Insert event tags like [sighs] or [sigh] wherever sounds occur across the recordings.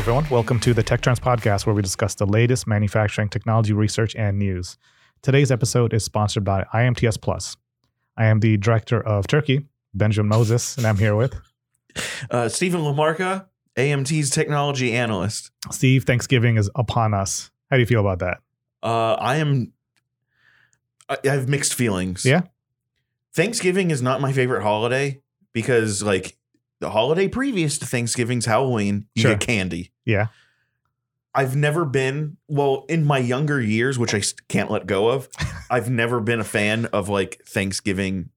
Everyone. Welcome to the Tech Trends Podcast, where we discuss the latest manufacturing technology research and news. Today's episode is sponsored by IMTS Plus. I am the director of Turkey, Benjamin Moses, and I'm here with [laughs] Uh, Stephen LaMarca, AMT's technology analyst. Steve. Thanksgiving is upon us. How do you feel about that? Uh, I am. I have mixed feelings. Yeah? Thanksgiving is not my favorite holiday because, like, the holiday previous to Thanksgiving's Halloween, you Sure. get candy. Yeah. I've never been well in my younger years, which I can't let go of. [laughs] I've never been a fan of like Thanksgiving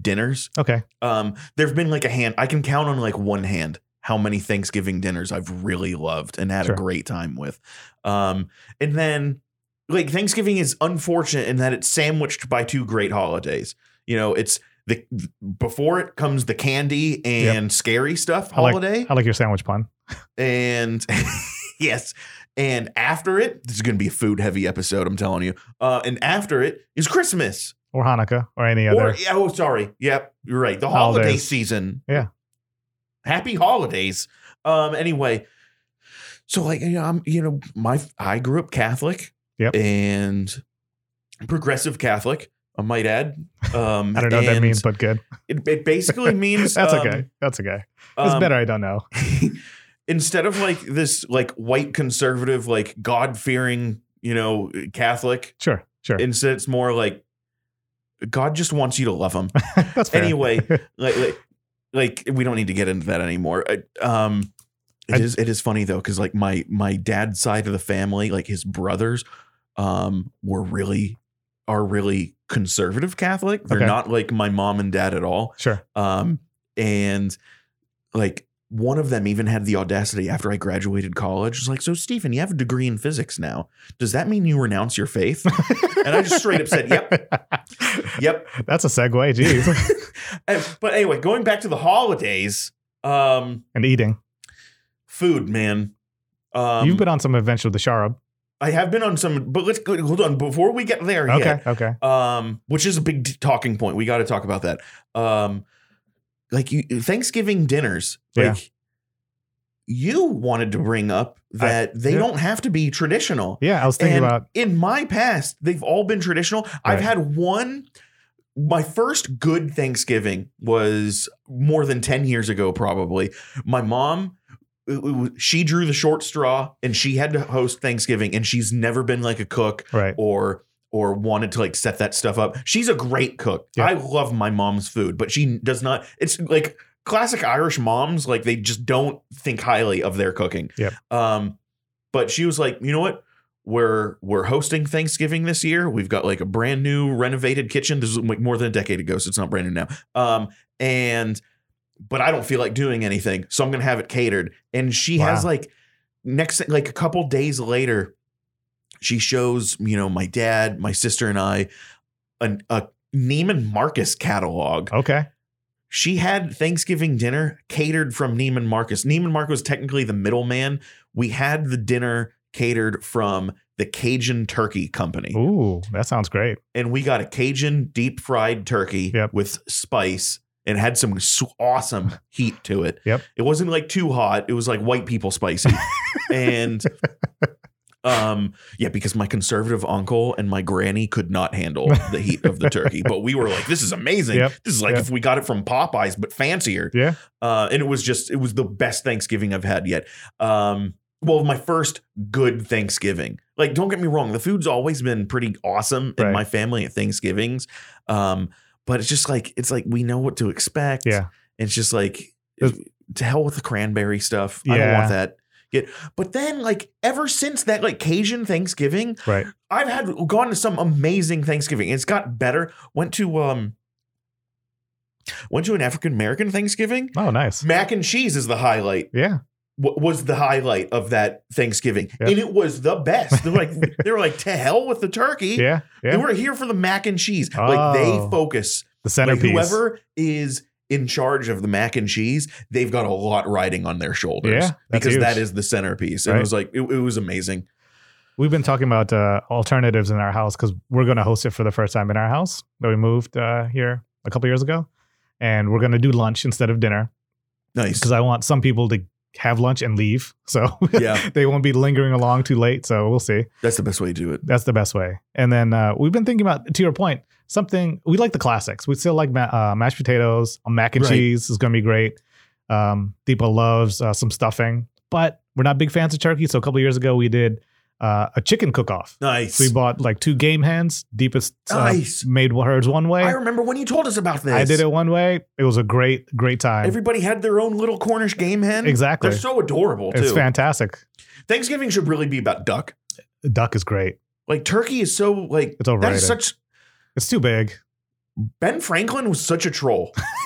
dinners. Okay. Um, there've been like a hand. I can count on like one hand how many Thanksgiving dinners I've really loved and had Sure. a great time with. Um, and then like Thanksgiving is unfortunate in that it's sandwiched by two great holidays. You know, it's the before it comes the candy and scary stuff I like- holiday, I like your sandwich pun. and [laughs] yes. And after it, this is going to be a food heavy episode. I'm telling you. Uh, and after it is Christmas. Or Hanukkah or any other. Or yeah, oh, sorry. Yep, you're right. The holiday Holidays. season. Yeah. Happy holidays. Um. Anyway, so like you know, I'm you know my I grew up Catholic. Yep. And progressive Catholic. I might add. Um, [laughs] I don't know what that means, but good. It, it basically [laughs] means That's um, okay. That's okay. It's um, better. I don't know. [laughs] instead of like this like white conservative like god fearing you know catholic Sure. Sure. instead it's more like god just wants you to love him That's fair. anyway, like, like like we don't need to get into that anymore Uh, um it I- is it is funny though because like my my dad's side of the family like his brothers um were really are really conservative catholic they're Okay. not like my mom and dad at all sure. um, and like one of them even had the audacity after I graduated college. Was like, so Stephen, you have a degree in physics now. Does that mean you renounce your faith? and I just straight up said, "Yep, [laughs] yep." That's a segue. Jeez. [laughs] And- but anyway, going back to the holidays, um, and eating. food, man. Um, You've been on some adventure with the Sharab. I have been on some, but let's go. Hold on, before we get there. Okay. yet, Okay. um, which is a big t- talking point. We got to talk about that. Um, like you, Thanksgiving dinners, Yeah. like you wanted to bring up that they yeah. don't have to be traditional. Yeah. I was thinking And about in my past, they've all been traditional. I've had one. My first good Thanksgiving was more than 10 years ago, probably. My mom, was- she drew the short straw and she had to host Thanksgiving, and she's never been like a cook right. or or wanted to like set that stuff up. She's a great cook. Yeah. I love my mom's food, but she does not. It's like classic Irish moms, like they just don't think highly of their cooking. Yep. Um, but she was like, you know what? We're we're hosting Thanksgiving this year. We've got like a brand new renovated kitchen. This is like more than a decade ago, so it's not brand new now. Um, and but I don't feel like doing anything, so I'm gonna have it catered. And she has like next like a couple days later, she shows you know my dad, my sister, and I an, a Neiman Marcus catalog. Okay. She had Thanksgiving dinner catered from Neiman Marcus. Neiman Marcus was technically the middleman. We had the dinner catered from the Cajun Turkey Company, Ooh, that sounds great. and we got a Cajun deep fried turkey Yep. with spice. And had some awesome heat to it. Yep. It wasn't like too hot. It was like white people spicy. [laughs] and um yeah, because my conservative uncle and my granny could not handle the heat of the turkey. But we were like, this is amazing. Yep. This is like Yep. if we got it from Popeyes, but fancier. Yeah. Uh and it was just it was the best Thanksgiving I've had yet. Um well, my first good Thanksgiving. Like, don't get me wrong, the food's always been pretty awesome in Right. my family at Thanksgivings. Um, but it's just like it's like we know what to expect. Yeah. It's just like to hell with the cranberry stuff. Yeah. I don't want that. Yet, but then like ever since that like Cajun Thanksgiving, Right. I've had gone to some amazing Thanksgiving. It's got better. Went to um went to an African American Thanksgiving. Oh, nice. Mac and cheese is the highlight. Yeah. Wa- Was the highlight of that Thanksgiving, Yep. and it was the best. They're like [laughs] they were like to hell with the turkey. Yeah. They Yeah. were here for the mac and cheese. Like they Oh. focus The like centerpiece. whoever is in charge of the mac and cheese, they've got a lot riding on their shoulders. Yeah, because that huge. is the centerpiece. And Right. it was like it, it was amazing. We've been talking about uh, alternatives in our house because we're going to host it for the first time in our house that we moved uh, here a couple years ago, and we're going to do lunch instead of dinner Nice. because I want some people to have lunch and leave. So [laughs] Yeah. they won't be lingering along too late. So we'll see. That's the best way to do it. That's the best way. And then uh, we've been thinking about, to your point, something we like the classics. We still like ma- uh, mashed potatoes, mac and Right. cheese is going to be great. Um, Deepa loves uh, some stuffing, but we're not big fans of turkey. So a couple years ago, we did uh, a chicken cook off. Nice. So we bought like two game hens. Deepest uh, Nice. made hers one way. I remember when you told us about this. I did it one way. It was a great, great time. Everybody had their own little Cornish game hen. Exactly. They're so adorable too. it's fantastic. Thanksgiving should really be about duck. Duck is great. Like turkey is so like It's that overrated. is such. it's too big. Ben Franklin was such a troll. [laughs]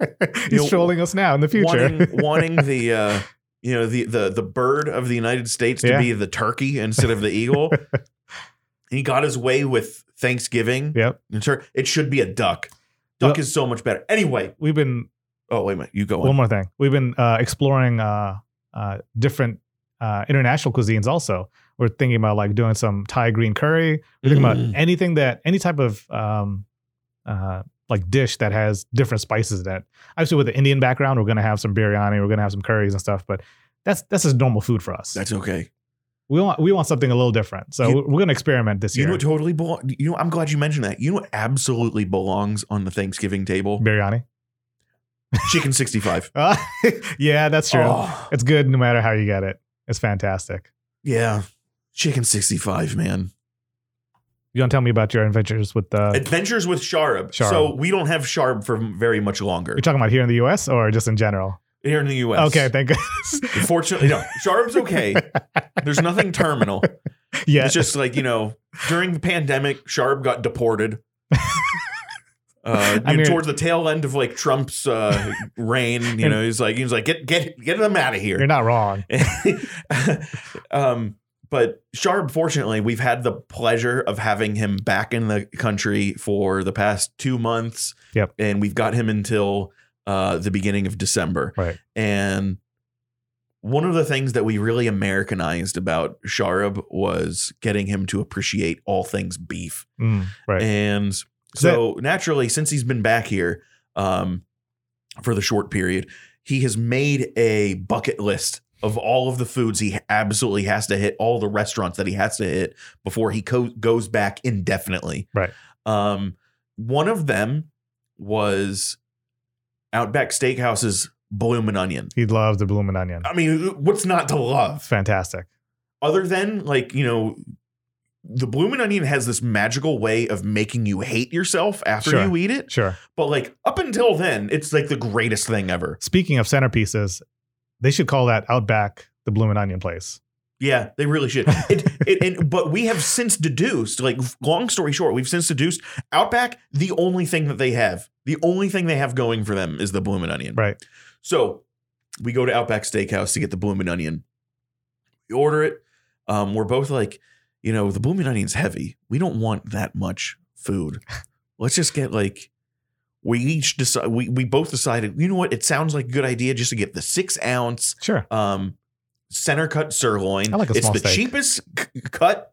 He's You know, trolling us now in the future. wanting wanting [laughs] the uh you know the the the bird of the United States to Yeah. be the turkey instead of the eagle. [laughs] he got his way with Thanksgiving. yep. It should be a duck. Duck Well- is so much better. Anyway, We've been oh wait a minute, you go one on. more thing. We've been uh, exploring uh, uh, different uh, international cuisines. Also, we're thinking about like doing some Thai green curry. We're thinking Mm. about anything that any type of um, uh, like dish that has different spices in it. Obviously, with the Indian background, we're gonna have some biryani. We're gonna have some curries and stuff. But that's that's just normal food for us. That's okay. we want we want something a little different. So You- we're, gonna experiment this You year. know what totally belong. You know, I'm glad you mentioned that. You know what absolutely belongs on the Thanksgiving table? biryani. Chicken 65. [laughs] Uh, yeah, that's true. Oh, It's good no matter how you get it. It's fantastic. yeah. Chicken 65, man. You want to tell me about your adventures with the? Adventures with Sharb. Sharb. So we don't have Sharb for very much longer You're talking about here in the U.S. or just in general? here in the U.S. Okay, thank goodness. [laughs] Unfortunately, no. Okay. There's nothing terminal. yeah, It's just like, you know, during the pandemic, Sharp got deported. [laughs] Uh, I mean- towards the tail end of like Trump's uh, reign, you know, he's like, he's like, get get get them out of here. you're not wrong. [laughs] um, but Sharp, fortunately, we've had the pleasure of having him back in the country for the past two months. Yep. And we've got him until uh, the beginning of December. Right. And one of the things that we really Americanized about Sharab was getting him to appreciate all things beef. Mm, right. And so naturally, since he's been back here um, for the short period, he has made a bucket list of all of the foods he absolutely has to hit, all the restaurants that he has to hit before he co- goes back indefinitely. Right. Um, one of them was Outback Steakhouse's Bloomin' Onion. He loves the bloomin' onion. I mean, what's not to love? Fantastic. other than like you know the bloomin' onion has this magical way of making you hate yourself after Sure. you eat it Sure. but like up until then it's like the greatest thing ever Speaking of centerpieces, they should call that Outback the bloomin' onion place. yeah they really should it, [laughs] it, and, but we have since deduced like long story short we've since deduced outback the only thing that they have the only thing they have going for them is the bloomin' onion Right. So we go to Outback Steakhouse to get the bloomin' onion. We order it. Um, we're both like, you know, the bloomin' onion's heavy. We don't want that much food. [laughs] Let's just get like. We each decide. We we both decided. You know what? It sounds like a good idea just to get the six ounce Sure. um center cut sirloin. I like a it's small the steak. cheapest c- cut.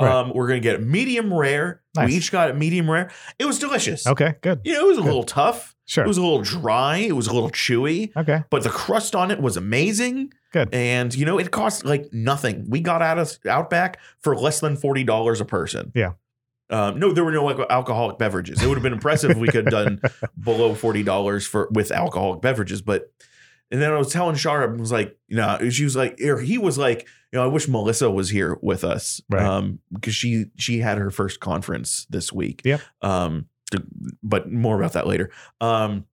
Right. Um, we're gonna get medium rare. Nice. We each got a medium rare. It was delicious. Okay. Good. You know, it was a Good. little tough. Sure. It was a little dry. It was a little chewy okay. but the crust on it was amazing. Good. And you know, it cost like nothing. We got out of Outback for less than forty dollars a person. Yeah. Um, no, there were no alco- alcoholic beverages. It would have been impressive if we could have done [laughs] below forty dollars for with alcoholic beverages. But and then I was telling Shara, I was like, you know, she was like, or he was like, you know, I wish Melissa was here with us, Right. um, because she she had her first conference this week. Yep. Um, to- but more about that later. Um,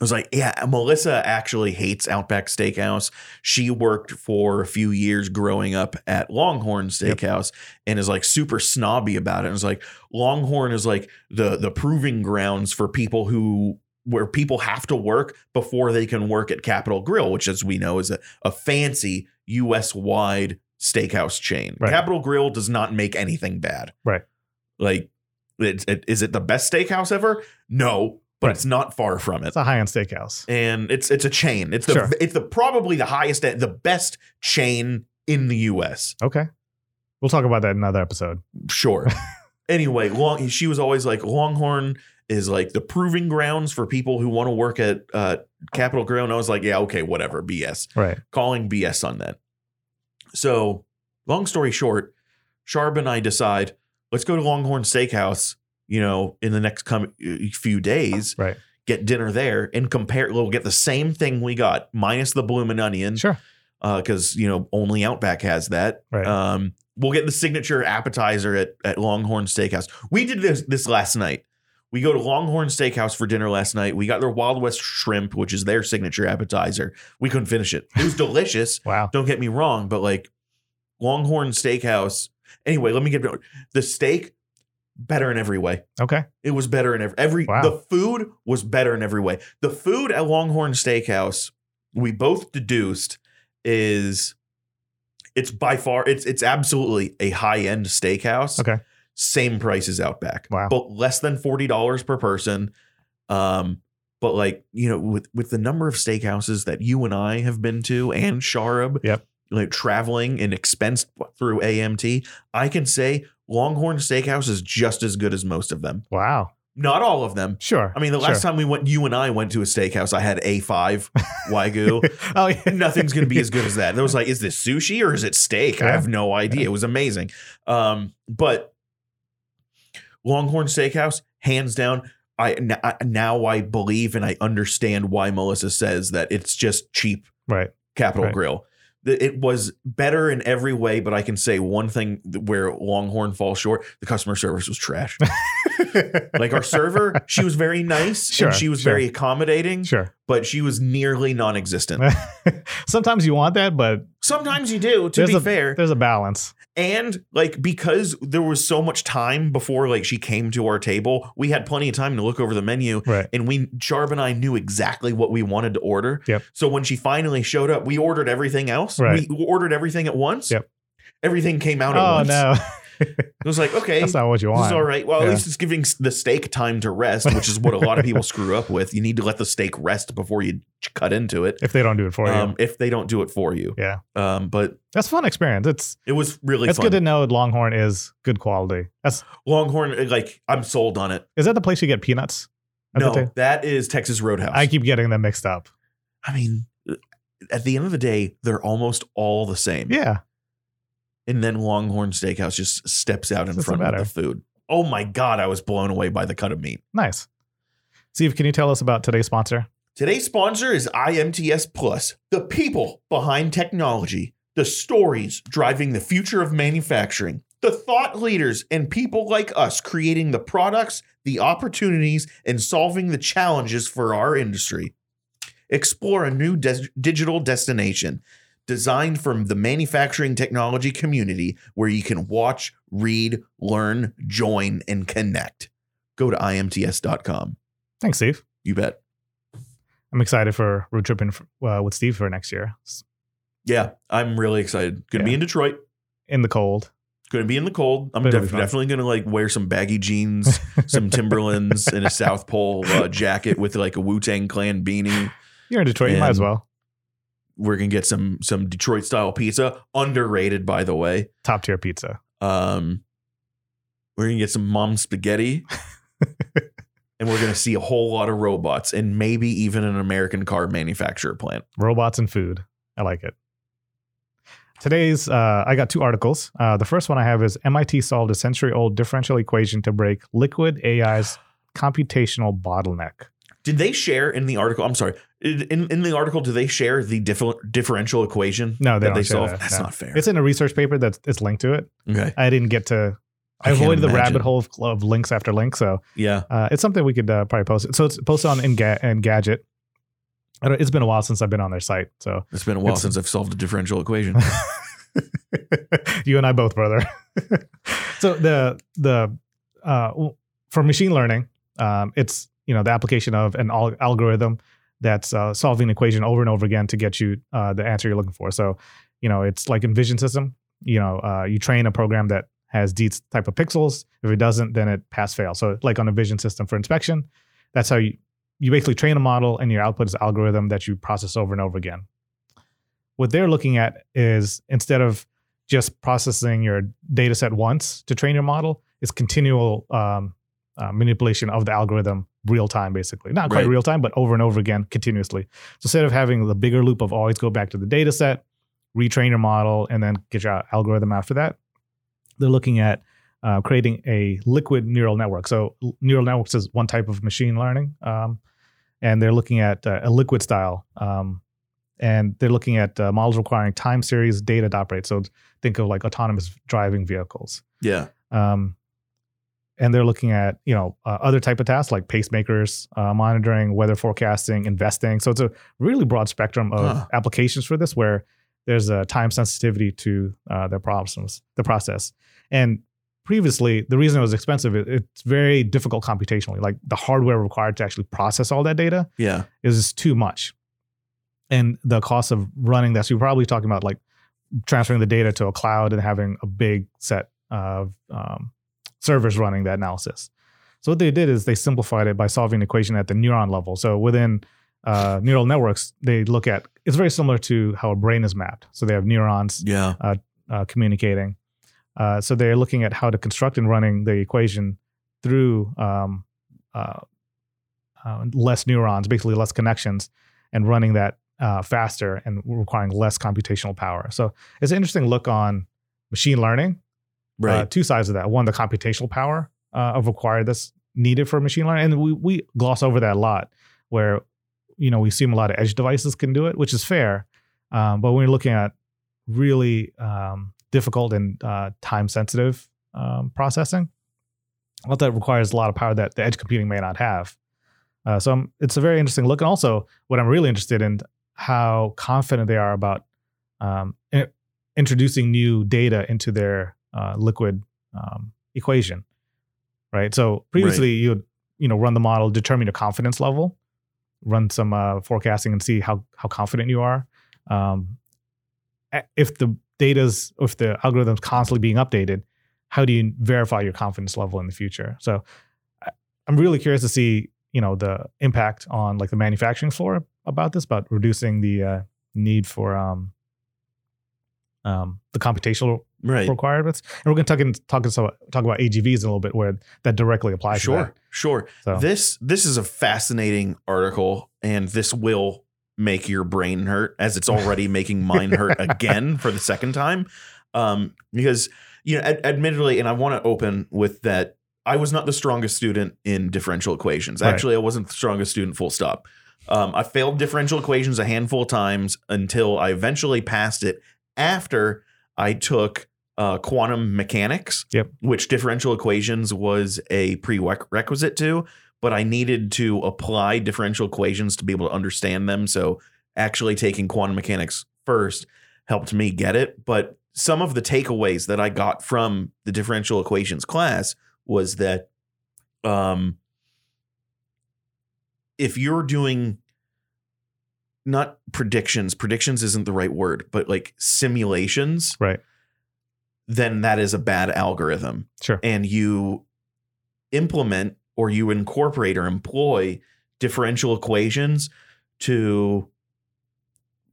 I was like, yeah, Melissa actually hates Outback Steakhouse. She worked for a few years growing up at Longhorn. Steakhouse and is like super snobby about it. And it's like Longhorn is like the the proving grounds for people who where people have to work before they can work at Capital Grille, which as we know is a, a fancy US wide steakhouse chain. Right. Capital Grille does not make anything bad. Right. Like it, it, is it the best steakhouse ever? No, but Right. it's not far from it It's a high end steakhouse. and it's it's a chain. It's the Sure. it's the probably the highest the best chain in the U.S. Okay. We'll talk about that in another episode. Sure. [laughs] anyway, long she was always like Longhorn is like the proving grounds for people who want to work at uh, Capital Grille, and I was like, yeah, okay, whatever, BS. Right. Calling BS on that. So, long story short, Sharb and I decide let's go to Longhorn Steakhouse. You know, in the next com- few days, Right. get dinner there and compare. We'll get the same thing we got minus the bloomin' onion Sure. because you know only Outback has that. Right. Um, we'll get the signature appetizer at at Longhorn Steakhouse. We did this this last night. We go to Longhorn Steakhouse for dinner last night. We got their Wild West shrimp, which is their signature appetizer. We couldn't finish it. It was [laughs] delicious. Wow. Don't get me wrong, but like Longhorn Steakhouse. Anyway, let me get the steak better in every way. Okay. It was better in every every Wow. the food was better in every way. The food at Longhorn Steakhouse, we both deduced is it's by far it's it's absolutely a high-end steakhouse. Okay. Same price as Outback. Wow. But less than $40 per person. Um but like, you know, with with the number of steakhouses that you and I have been to and Sharab, Yep. Like traveling and expense through AMT, I can say Longhorn Steakhouse is just as good as most of them. Wow. Not all of them. Sure. I mean, the last time we went, you and I went to a steakhouse, I had A5 [laughs] Wagyu. oh yeah. Nothing's going to be as good as that. It was like, is this sushi or is it steak? I have no idea. It was amazing. Um, but Longhorn Steakhouse, hands down, I n- I- now I believe and I understand why Melissa says that it's just cheap Right. Capital Right. Grill. It was better in every way, but I can say one thing where Longhorn falls short: the customer service was trash. [laughs] like our server, she was very nice Sure, and she was sure. very accommodating, Sure. but she was nearly non-existent. [laughs] Sometimes you want that, but Sometimes you do, to be a- fair. there's a balance. And like because there was so much time before like she came to our table, we had plenty of time to look over the menu. Right. And we Sharb and I knew exactly what we wanted to order. Yep. So when she finally showed up, we ordered everything else. Right. We ordered everything at once. Yep. Everything came out at Oh once. no. [laughs] It was like, okay, That's not what you want. is all right. Well, Yeah. at least it's giving the steak time to rest, which is what a lot of people screw up with. You need to let the steak rest before you cut into it. If they don't do it for Um, you. if they don't do it for you. Yeah. Um, but That's a fun experience. It's it was really it's fun. good to know Longhorn is good quality. That's Longhorn, uh, like I'm sold on it. is that the place you get peanuts? No, that is Texas Roadhouse. I keep getting them mixed up. I mean, at the end of the day, they're almost all the same. Yeah. And then Longhorn Steakhouse just steps out in Doesn't front matter. of the food. Oh my God, I was blown away by the cut of meat. Nice. Steve, can you tell us about today's sponsor? Today's sponsor is IMTS Plus, the people behind technology, the stories driving the future of manufacturing, the thought leaders and people like us creating the products, the opportunities, and solving the challenges for our industry. Explore a new des- digital destination designed from the manufacturing technology community where you can watch, read, learn, join, and connect. Go to imts.com. Thanks, Steve. You bet. I'm excited for road tripping uh, with Steve for next year. Yeah, I'm really excited. Gonna be in Detroit. in the cold. Gonna be in the cold. I'm def- definitely gonna like wear some baggy jeans, [laughs] some Timberlands, and a South Pole uh, jacket with like a Wu Tang Clan beanie. You're in Detroit. You might as well. We're gonna get some some Detroit style pizza, underrated by the way. Top tier pizza. Um, we're gonna get some mom spaghetti, [laughs] and we're gonna see a whole lot of robots and maybe even an American car manufacturer plant. Robots and food. I like it. Today's, uh, I got two articles. Uh, the first one I have is MIT solved a century old differential equation to break liquid AI's [sighs] computational bottleneck. Did they share in the article? I'm sorry. In in the article, do they share the differ, differential equation? No, they that don't share that, That's no. not fair. It's in a research paper that's it's linked to it. okay. I didn't get to. I, I avoided the rabbit hole of, of links after links, so Yeah. uh, it's something we could uh, probably post. So it's posted on Enga- Engadget. I don't- It's been a while since I've been on their site, so It's been a while since I've solved a differential equation. [laughs] you and I both, brother. [laughs] so the the uh, for machine learning, um, it's you know the application of an al- algorithm that's uh, solving an equation over and over again to get you uh, the answer you're looking for. So you know it's like in vision system. You know uh, you train a program that has these type of pixels. If it doesn't, then it pass fail. So like on a vision system for inspection, that's how you you basically train a model and your output is algorithm that you process over and over again. What they're looking at is instead of just processing your data set once to train your model, it's continual um, uh, manipulation of the algorithm real time, basically. Not quite Right. real time, but over and over again, continuously. So instead of having the bigger loop of always go back to the data set, retrain your model, and then get your algorithm after that, they're looking at uh, creating a liquid neural network. So neural networks is one type of machine learning, um, and they're looking at uh, a liquid style. Um, and they're looking at uh, models requiring time series data to operate. So think of like autonomous driving vehicles. Yeah. Um, and they're looking at you know uh, other type of tasks like pacemakers, uh, monitoring, weather forecasting, investing. So it's a really broad spectrum of Huh. applications for this, where there's a time sensitivity to uh, the problems, the process. And previously, the reason it was expensive, it, it's very difficult computationally. Like the hardware required to actually process all that data Yeah. is too much. And the cost of running that, so you're probably talking about like transferring the data to a cloud and having a big set of um, servers running that analysis. So what they did is they simplified it by solving an equation at the neuron level. So within uh, neural networks, they look at it's very similar to how a brain is mapped. So they have neurons Yeah. uh, communicating. Uh, so they're looking at how to construct and running the equation through um, uh, uh, less neurons, basically less connections, and running that uh, faster and requiring less computational power. So it's an interesting look on machine learning. Uh, Right. two sides of that. One, the computational power uh, of required that's needed for machine learning, and we we gloss over that a lot, where you know we assume a lot of edge devices can do it, which is fair. Um, but when you're looking at really um, difficult and uh, time sensitive um, processing, well, that requires a lot of power that the edge computing may not have. Uh, so I'm, it's a very interesting look, and also what I'm really interested in how confident they are about um, introducing new data into their uh, liquid um, equation, right? So previously you would you know run the model, determine your confidence level, run some uh, forecasting, and see how how confident you are. Um, if the data's if the algorithm's constantly being updated, how do you verify your confidence level in the future? So I'm really curious to see you know the impact on like the manufacturing floor about this, about reducing the uh, need for um, um, the computational Right. requirements. And we're going to talk in, talk talk about AGVs in a little bit, where that directly applies. Sure. To Sure. So This this is a fascinating article, and this will make your brain hurt as it's [laughs] already making mine hurt again for the second time. Um, because you know, ad- admittedly, and I want to open with that. I was not the strongest student in differential equations. Right. Actually, I wasn't the strongest student. Full stop. Um, I failed differential equations a handful of times until I eventually passed it after I took uh, quantum mechanics, Yep. which differential equations was a prerequisite to, but I needed to apply differential equations to be able to understand them. So actually taking quantum mechanics first helped me get it. But some of the takeaways that I got from the differential equations class was that um, if you're doing not predictions, predictions isn't the right word, but like simulations, right, then that is a bad algorithm. sure, And you implement or you incorporate or employ differential equations to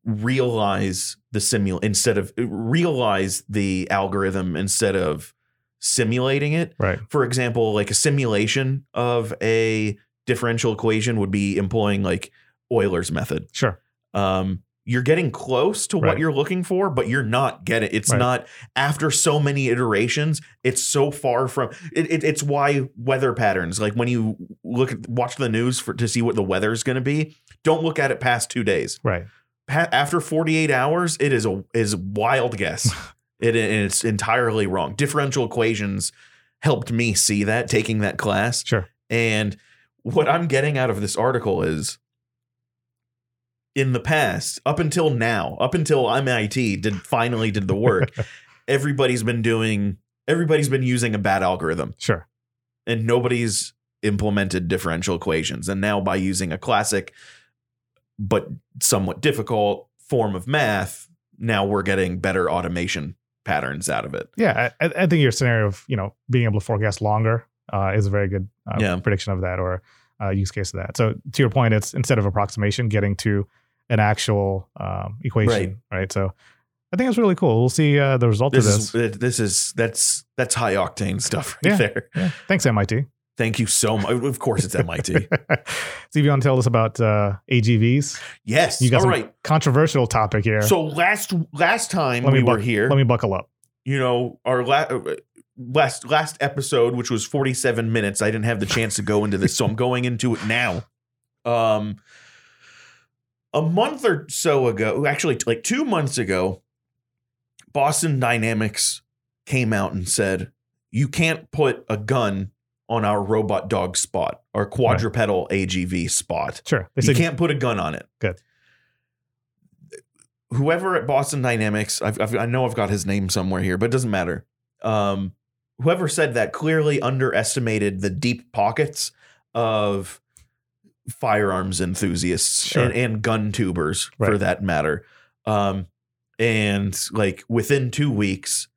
realize the simul instead of realize the algorithm instead of simulating it. right, For example, like a simulation of a differential equation would be employing like Euler's method. Sure, um, you're getting close to what you're looking for, but you're not getting. It's Right. not after so many iterations. It's so far from. It, it, it's why weather patterns, like when you look at watch the news for to see what the weather is going to be, don't look at it past two days. right, Pa- after 48 hours, it is a is wild guess. [laughs] it and it's entirely wrong. Differential equations helped me see that taking that class. sure, And what I'm getting out of this article is in the past, up until now, up until MIT did finally did the work, [laughs] everybody's been doing everybody's been using a bad algorithm sure, and nobody's implemented differential equations. And now by using a classic but somewhat difficult form of math, now we're getting better automation patterns out of it. yeah. I, I think your scenario of you know being able to forecast longer uh, is a very good uh, Yeah. prediction of that or uh, use case of that. So to your point, it's instead of approximation, getting to an actual um, equation, right. So I think it's really cool. We'll see uh, the result This of this. is this is that's that's high octane stuff right Yeah. there. Yeah. Thanks, MIT. Thank you so much. Of course, it's MIT. [laughs] Steve, you want to tell us about uh, AGVs? yes. You got All right. controversial topic here. So last last time Let we were here, Let me buckle up. you know, our la- uh, last last episode, which was 47 minutes, I didn't have the chance to go into this, so I'm going into it now. Um, a month or so ago, actually, like two months ago, Boston Dynamics came out and said you can't put a gun on our robot dog spot, our quadrupedal AGV spot. Sure. They You said, can't put a gun on it. Good. Whoever at Boston Dynamics, I've, I've, I know I've got his name somewhere here, but it doesn't matter. Um, whoever said that clearly underestimated the deep pockets of firearms enthusiasts Sure. and, and gun tubers for that matter. Um, and like within two weeks,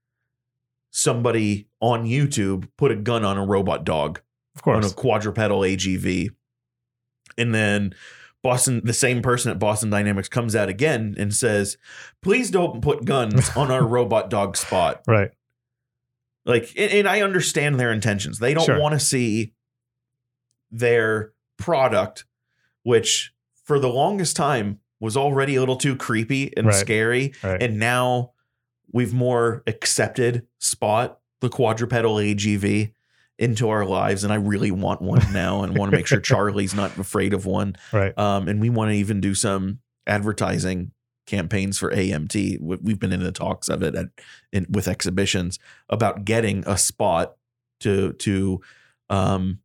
somebody on YouTube put a gun on a robot dog of on a quadrupedal AGV. And then Boston, the same person at Boston Dynamics comes out again and says, please don't put guns [laughs] on our robot dog spot. Right. Like, and, and I understand their intentions. They don't Sure. want to see their product, which for the longest time was already a little too creepy and Right. scary. Right. And now we've more accepted Spot, the quadrupedal AGV, into our lives. And I really want one now and want to make sure [laughs] Charlie's not afraid of one. right. Um, and we want to even do some advertising campaigns for AMT. We- We've been in the talks of it at, in, with exhibitions about getting a spot to to um,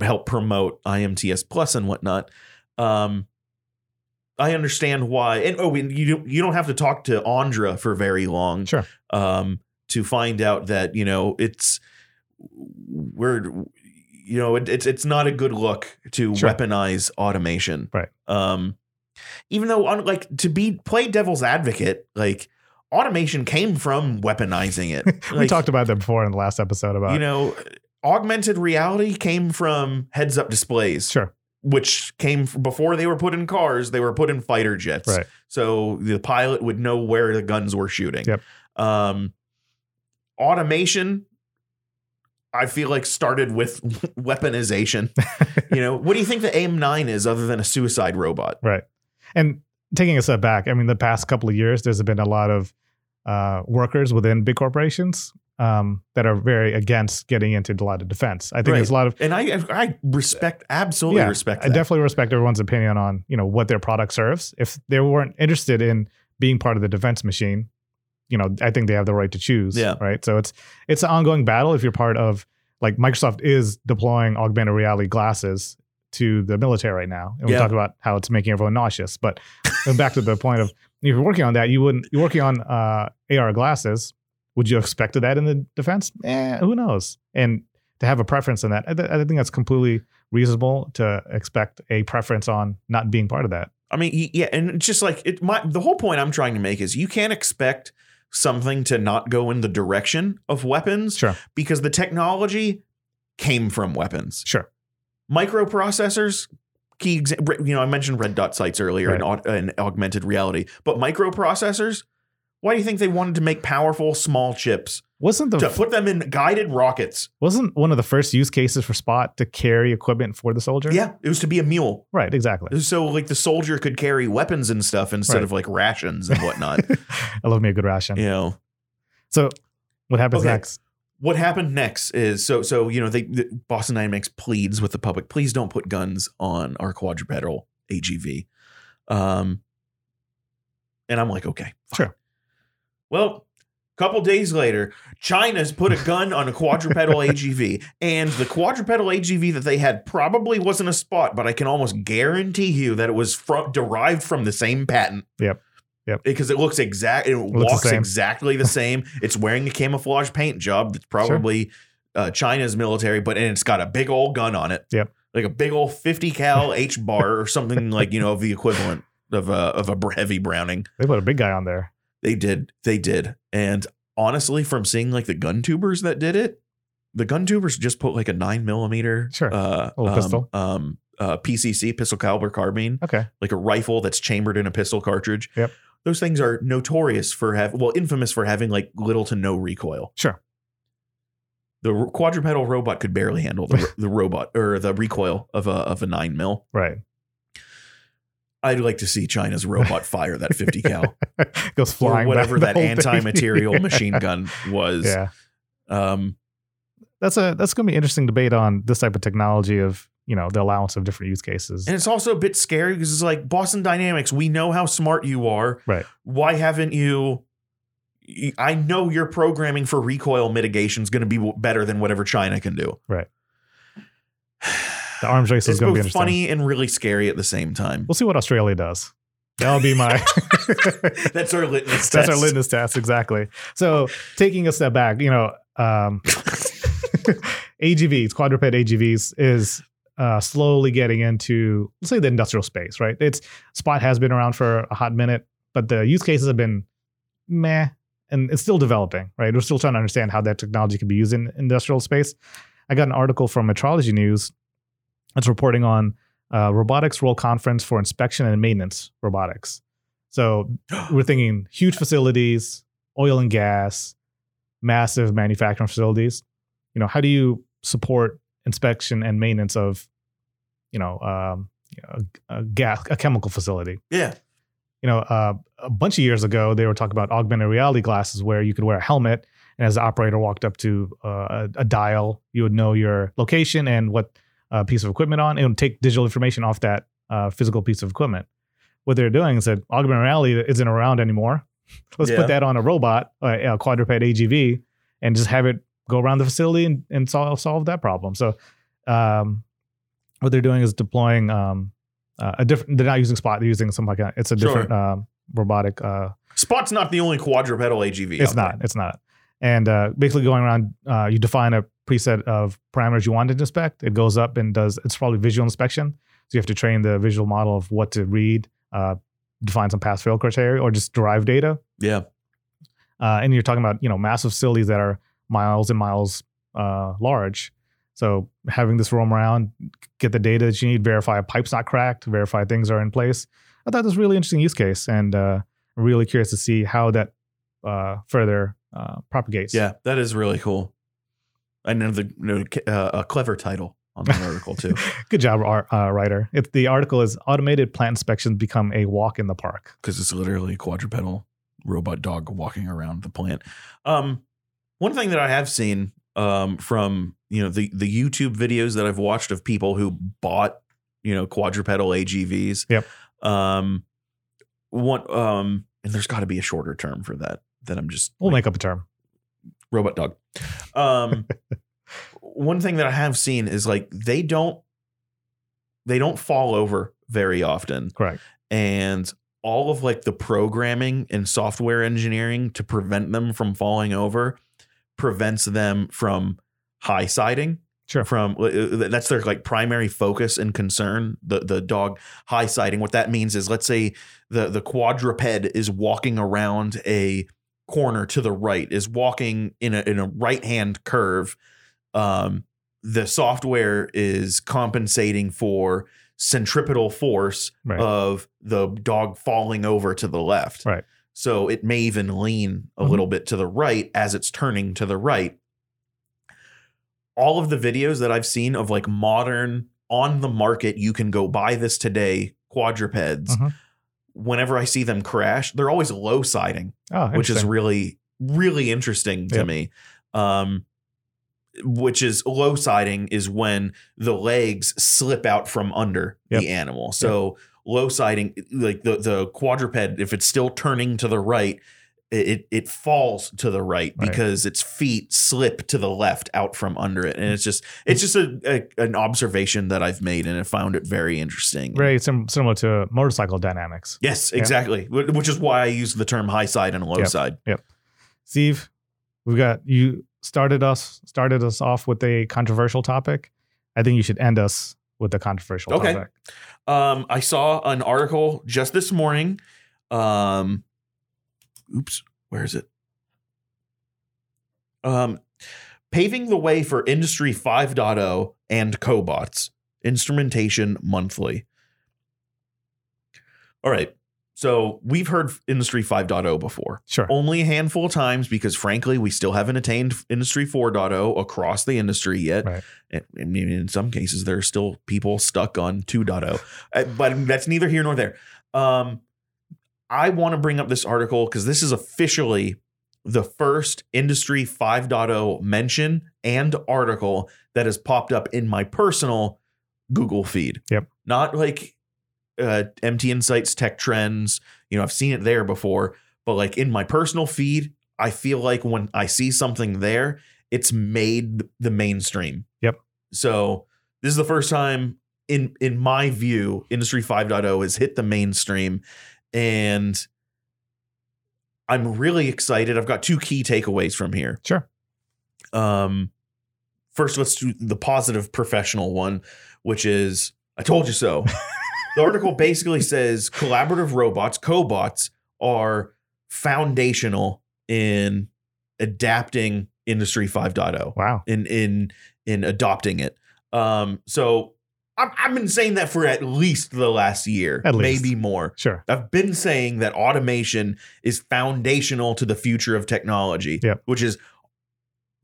help promote IMTS Plus and whatnot. Um, I understand why, and oh, and you don't- you don't have to talk to Andra for very long, Sure. um, to find out that you know it's we're you know it, it's it's not a good look to Sure. weaponize automation, Right. Um, even though on like to be play devil's advocate, like automation came from weaponizing it. [laughs] we Like, talked about that before in the last episode about you know, augmented reality came from heads up displays, sure. which came before they were put in cars, they were put in fighter jets. Right. So the pilot would know where the guns were shooting. Yep. Um, automation, I feel like started with [laughs] weaponization. [laughs] you know, what do you think the AIM 9 is other than a suicide robot? Right. And taking a step back, I mean, the past couple of years, there's been a lot of uh, workers within big corporations um, that are very against getting into a lot of defense. I think Right. there's a lot of And I I respect absolutely Yeah, respect I definitely respect everyone's opinion on you know what their product serves. If they weren't interested in being part of the defense machine, you know, I think they have the right to choose. Yeah. Right. So it's it's an ongoing battle if you're part of like Microsoft is deploying augmented reality glasses to the military right now. And we Yeah. talked about how it's making everyone nauseous. But back to the point of if you're working on that, you wouldn't you're working on uh, AR glasses. Would you expect expected that in the defense? Eh, who knows? And to have a preference in that, I, th- I think that's completely reasonable to expect a preference on not being part of that. I mean, yeah, and it's just like it. My the whole point I'm trying to make is you can't expect something to not go in the direction of weapons Sure, because the technology came from weapons. sure, Microprocessors, key, exa- you know, I mentioned red dot sights earlier and, aug- and augmented reality, but microprocessors. Why do you think they wanted to make powerful small chips wasn't the to put them in guided rockets? wasn't one of the first use cases for Spot to carry equipment for the soldier? Yeah, it was to be a mule. right, exactly. So like the soldier could carry weapons and stuff instead Right. of like rations and whatnot. [laughs] I love me a good ration. you know. So, what happens Okay. next? What happened next is so so you know they the Boston Dynamics pleads with the public, please don't put guns on our quadrupedal AGV. Um and I'm like, okay. fine. Sure. Well, a couple days later, China's put a gun on a quadrupedal [laughs] AGV, and the quadrupedal AGV that they had probably wasn't a spot, but I can almost guarantee you that it was from derived from the same patent. Yep. Yep. Because it looks exact, it looks walks same. exactly the [laughs] same. it's wearing a camouflage paint job that's probably uh, China's military, but and it's got a big old gun on it. Yep. Like a big old 50 cal [laughs] H bar or something like you know of the equivalent of a of a heavy Browning. They put a big guy on there. They did. They did. And honestly, from seeing like the gun tubers that did it, the gun tubers just put like a nine millimeter Sure. uh, um, pistol. um, uh, PCC pistol caliber carbine, Okay. like a rifle that's chambered in a pistol cartridge. Yep. Those things are notorious for having, well, infamous for having like little to no recoil. Sure. the quadrupedal robot could barely handle the, [laughs] the robot or the recoil of a of a nine mil. Right. I'd like to see China's robot [laughs] fire that 50 cal [laughs] Goes or flying. whatever that the whole thing. anti-material [laughs] machine gun was. Yeah. Um, That's a that's gonna be interesting debate on this type of technology of you know the allowance of different use cases. and it's also a bit scary because it's like Boston Dynamics. We know how smart you are. Right. Why haven't you? I know your programming for recoil mitigation is going to be better than whatever China can do. Right. [sighs] [sighs] [sighs] The arms race is gonna be interesting. funny and really scary at the same time. We'll see what Australia does. That'll be my [laughs] That's our litmus test. [laughs] That's our litmus test, exactly. So taking a step back, you know, um, [laughs] AGVs, quadruped AGVs, is uh, slowly getting into, let's say, the industrial space, right? It's Spot has been around for a hot minute, but the use cases have been meh, and it's still developing, right? We're still trying to understand how that technology can be used in industrial space. I got an article from Metrology News that's reporting on uh, Robotics World Conference for Inspection and Maintenance Robotics. So [gasps] we're thinking huge facilities, oil and gas, massive manufacturing facilities. You know, how do you support inspection and maintenance of, you know, um, a, a gas, a chemical facility? Yeah. You know, uh, a bunch of years ago, they were talking about augmented reality glasses where you could wear a helmet, and as the operator walked up to uh, a, a dial, you would know your location and what uh, piece of equipment on. It would take digital information off that uh, physical piece of equipment. What they're doing is that augmented reality isn't around anymore. [laughs] Let's Yeah. put that on a robot, a quadruped AGV, and just have it go around the facility and, and solve solve that problem. So, um, what they're doing is deploying um, uh, a different. They're not using Spot. They're using something like a, it's a Sure. different um, robotic. Uh, Spot's not the only quadrupedal AGV. it's not. It's not. And uh, basically, going around, uh, you define a preset of parameters you want to inspect. It goes up and does. It's probably visual inspection. So you have to train the visual model of what to read, uh, define some pass fail criteria, or just derive data. Yeah. Uh, and you're talking about you know massive facilities that are miles and miles uh, large. So having this roam around, get the data that you need, verify a pipe's not cracked, verify things are in place. I thought this was a really interesting use case, and uh, really curious to see how that uh, further uh, propagates. Yeah. That is really cool. I know the know, uh, a clever title on that article too. [laughs] Good job, uh, writer. If the article is automated plant inspections become a walk in the park. because it's literally a quadrupedal robot dog walking around the plant. Um, one thing that I have seen um, from you know the the YouTube videos that I've watched of people who bought you know quadrupedal AGVs. Yep. Um, one um, and there's got to be a shorter term for that. That I'm just We'll like, make up a term. Robot dog. Um, [laughs] one thing that I have seen is like they don't they don't fall over very often Correct. and all of like the programming and software engineering to prevent them from falling over prevents them from high siding Sure. from uh, that's their like primary focus and concern the the dog high siding what that means is let's say the the quadruped is walking around a corner to the right is walking in a in a right hand curve um the software is compensating for centripetal force Right. of the dog falling over to the left Right. so it may even lean a Mhm. little bit to the right as it's turning to the right all of the videos that I've seen of like modern on the market, you can go buy this today quadrupeds. Mhm. Whenever I see them crash, they're always low siding, Oh, which is really, really interesting to Yep. me. Um, which is low siding is when the legs slip out from under Yep. the animal. So low siding, like the the quadruped, if it's still turning to the right, it it falls to the right, Right. because its feet slip to the left out from under it, and it's just it's just a, a an observation that I've made, and I found it very interesting. very sim- similar to motorcycle dynamics. Yes, exactly. Wh- Which is why I use the term high side and low Yep. side. Yep. Steve, we've got you started us started us off with a controversial topic. I think you should end us with a controversial Okay. topic. Um, I saw an article just this morning. Um, oops, where is it? Um, paving the way for Industry 5.0 and cobots. Instrumentation monthly. All right. So we've heard Industry 5.0 before. Sure. Only a handful of times because, frankly, we still haven't attained Industry 4.0 across the industry yet. Right. And, I mean, in some cases, there are still people stuck on 2.0. Uh, but that's neither here nor there. Um, I want to bring up this article because this is officially the first Industry 5.0 mention and article that has popped up in my personal Google feed. Yep. Not like uh, MT Insights, Tech Trends. You know, I've seen it there before, but like in my personal feed, I feel like when I see something there, it's made the mainstream. Yep. So this is the first time in in my view, Industry 5.0 has hit the mainstream, and I'm really excited. I've got two key takeaways from here. Sure. Um, first, let's do the positive professional one, which is I told you so. [laughs] the article basically says collaborative robots, cobots, are foundational in adapting Industry 5.0 Wow. in in in adopting it. Um, so I've, I've been saying that for at least the last year, At least. maybe more. Sure. I've been saying that automation is foundational to the future of technology, Yep. which is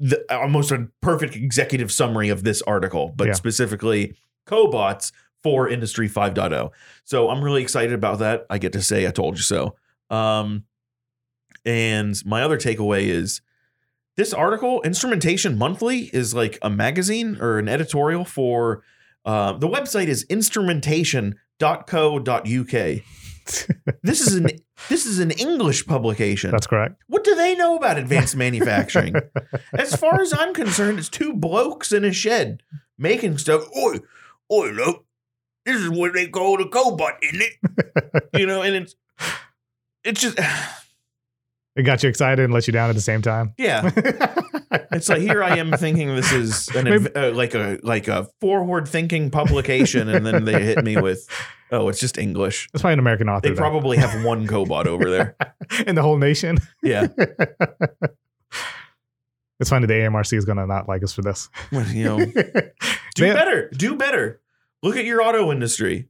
the, almost a perfect executive summary of this article, but Yeah. specifically cobots for Industry 5.0. So I'm really excited about that. I get to say I told you so. Um, and my other takeaway is this article, Instrumentation Monthly, is like a magazine or an editorial for uh, the website is instrumentation.co.uk. [laughs] This is an this is an English publication. That's correct. what do they know about advanced [laughs] manufacturing? as far as I'm concerned, it's two blokes in a shed making stuff. Oi, oi, look, this is what they call the cobot, isn't it? [laughs] you know, and it's it's just [sighs] It got you excited and let you down at the same time. yeah. It's like here I am thinking this is an uh, like a like a forward thinking publication, and then they hit me with, oh, it's just English. It's probably an American author. They though. probably have one cobot over there. [laughs] in the whole nation. Yeah, [laughs] It's funny the AMRC is going to not like us for this. You know, [laughs] do They- better. Do better. Look at your auto industry.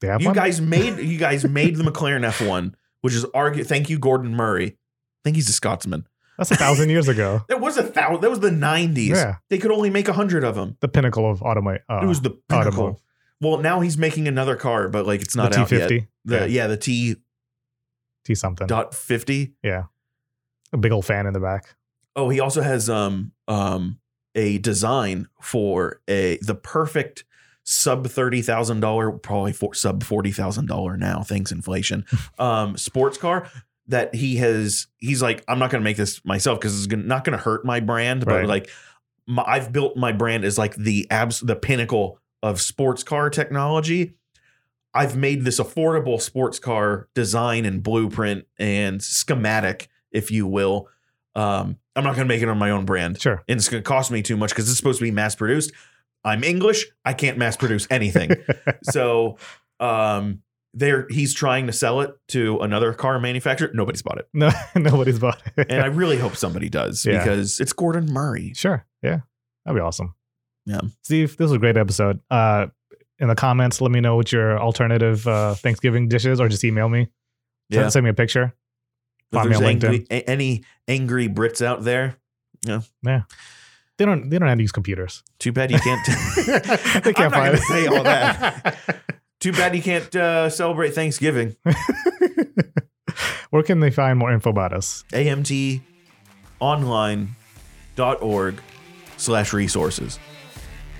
They have You one? guys made you guys made the McLaren F1, which is argue. Thank you, Gordon Murray. I think he's a Scotsman. That's a thousand years ago. [laughs] That was a thousand. That was the nineties. Yeah. They could only make a hundred of them. The pinnacle of automa- uh, it was the pinnacle. automotive. Well, now he's making another car, but like it's not the out yet. T50. The yeah. yeah, the T T something. dot fifty. Yeah. A big old fan in the back. Oh, he also has um um a design for a the perfect sub thirty thousand dollar, probably for sub forty thousand dollar now, thanks inflation. [laughs] um, sports car that he has. He's like, I'm not going to make this myself because it's not going to hurt my brand, but Right. like my, I've built my brand as like the abs the pinnacle of sports car technology. I've made this affordable sports car design and blueprint and schematic, if you will. Um, I'm not going to make it on my own brand Sure. and it's going to cost me too much because it's supposed to be mass produced. I'm English. I can't mass produce anything. [laughs] so um, there, he's trying to sell it to another car manufacturer. Nobody's bought it, [laughs] no, nobody's bought it. and I [laughs] really hope somebody does Yeah. because it's Gordon Murray. Sure. Yeah. That'd be awesome. Yeah. Steve, this was a great episode. Uh, in the comments, let me know what your alternative uh, Thanksgiving dishes or just email me. Send, Yeah, send me a picture. find me on angry, a- any angry Brits out there, Yeah. Yeah. They don't they don't have these computers. too bad you can't. [laughs] they can't I'm not find to say all that. Too bad you can't uh, celebrate Thanksgiving. [laughs] Where can they find more info about us? amtonline.org slash resources.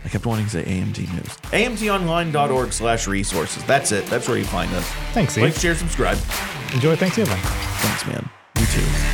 I kept wanting to say AMT News. amtonline.org slash resources. That's it. That's where you find us. Thanks, Steve. Like, share, subscribe. Enjoy Thanksgiving. Thanks, man. You too.